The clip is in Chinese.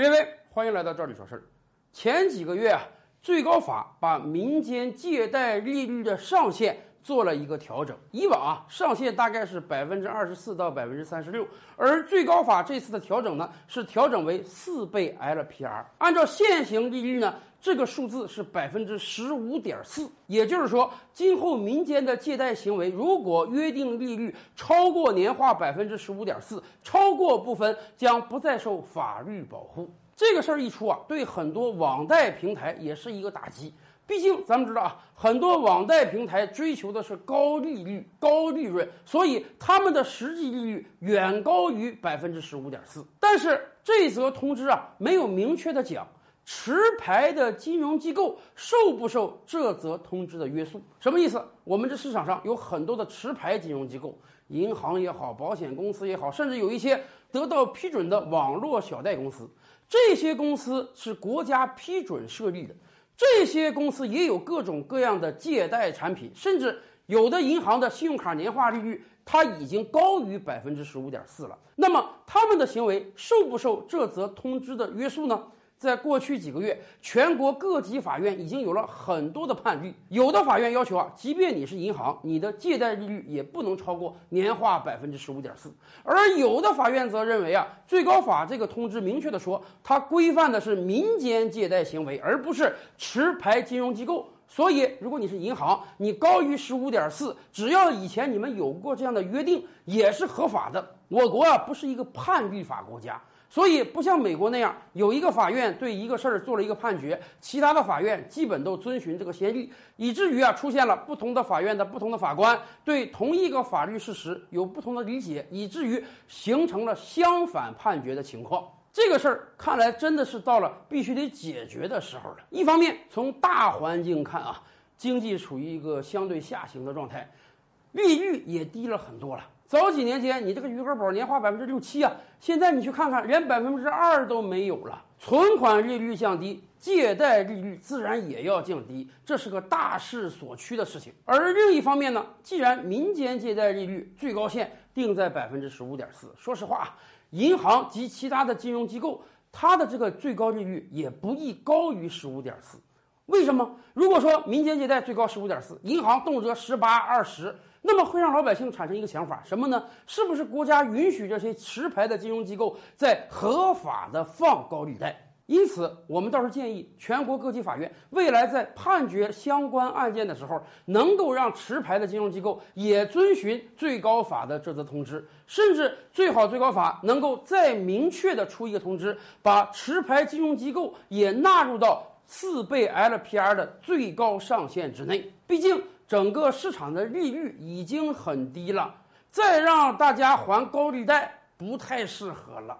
各位，欢迎来到这里说事儿。前几个月啊，最高法把民间借贷利率的上限做了一个调整。以往啊，上限大概是百分之二十四到百分之三十六，而最高法这次的调整呢，是调整为四倍 LPR。按照现行利率呢，这个数字是百分之十五点四。也就是说，今后民间的借贷行为，如果约定利率超过年化百分之十五点四，超过部分将不再受法律保护。这个事儿一出啊，对很多网贷平台也是一个打击。毕竟咱们知道啊，很多网贷平台追求的是高利率、高利润，所以他们的实际利率远高于百分之十五点四。但是这则通知啊，没有明确的讲持牌的金融机构受不受这则通知的约束。什么意思？我们这市场上有很多的持牌金融机构，银行也好，保险公司也好，甚至有一些得到批准的网络小贷公司。这些公司是国家批准设立的，这些公司也有各种各样的借贷产品，甚至有的银行的信用卡年化利率它已经高于百分之十五点四了。那么他们的行为受不受这则通知的约束呢？在过去几个月，全国各级法院已经有了很多的判例。有的法院要求啊，即便你是银行，你的借贷利率也不能超过年化百分之十五点四。而有的法院则认为啊，最高法这个通知明确的说，它规范的是民间借贷行为，而不是持牌金融机构。所以，如果你是银行，你高于十五点四，只要以前你们有过这样的约定，也是合法的。我国啊，不是一个判例法国家。所以不像美国那样，有一个法院对一个事儿做了一个判决，其他的法院基本都遵循这个先例，以至于啊出现了不同的法院的不同的法官对同一个法律事实有不同的理解，以至于形成了相反判决的情况。这个事儿看来真的是到了必须得解决的时候了。一方面从大环境看啊，经济处于一个相对下行的状态，利率也低了很多了。早几年间，你这个余额宝年化百分之六七啊，现在你去看看，连百分之二都没有了。存款利率降低，借贷利率自然也要降低，这是个大势所趋的事情。而另一方面呢，既然民间借贷利率最高限定在百分之十五点四，说实话啊，银行及其他的金融机构，它的这个最高利率也不宜高于十五点四。为什么？如果说民间借贷最高十五点四，银行动辄十八、二十。那么会让老百姓产生一个想法，什么呢？是不是国家允许这些持牌的金融机构在合法的放高利贷？因此，我们倒是建议全国各级法院未来在判决相关案件的时候，能够让持牌的金融机构也遵循最高法的这则通知，甚至最好最高法能够再明确的出一个通知，把持牌金融机构也纳入到四倍 LPR 的最高上限之内。毕竟。整个市场的利率已经很低了，再让大家还高利贷不太适合了。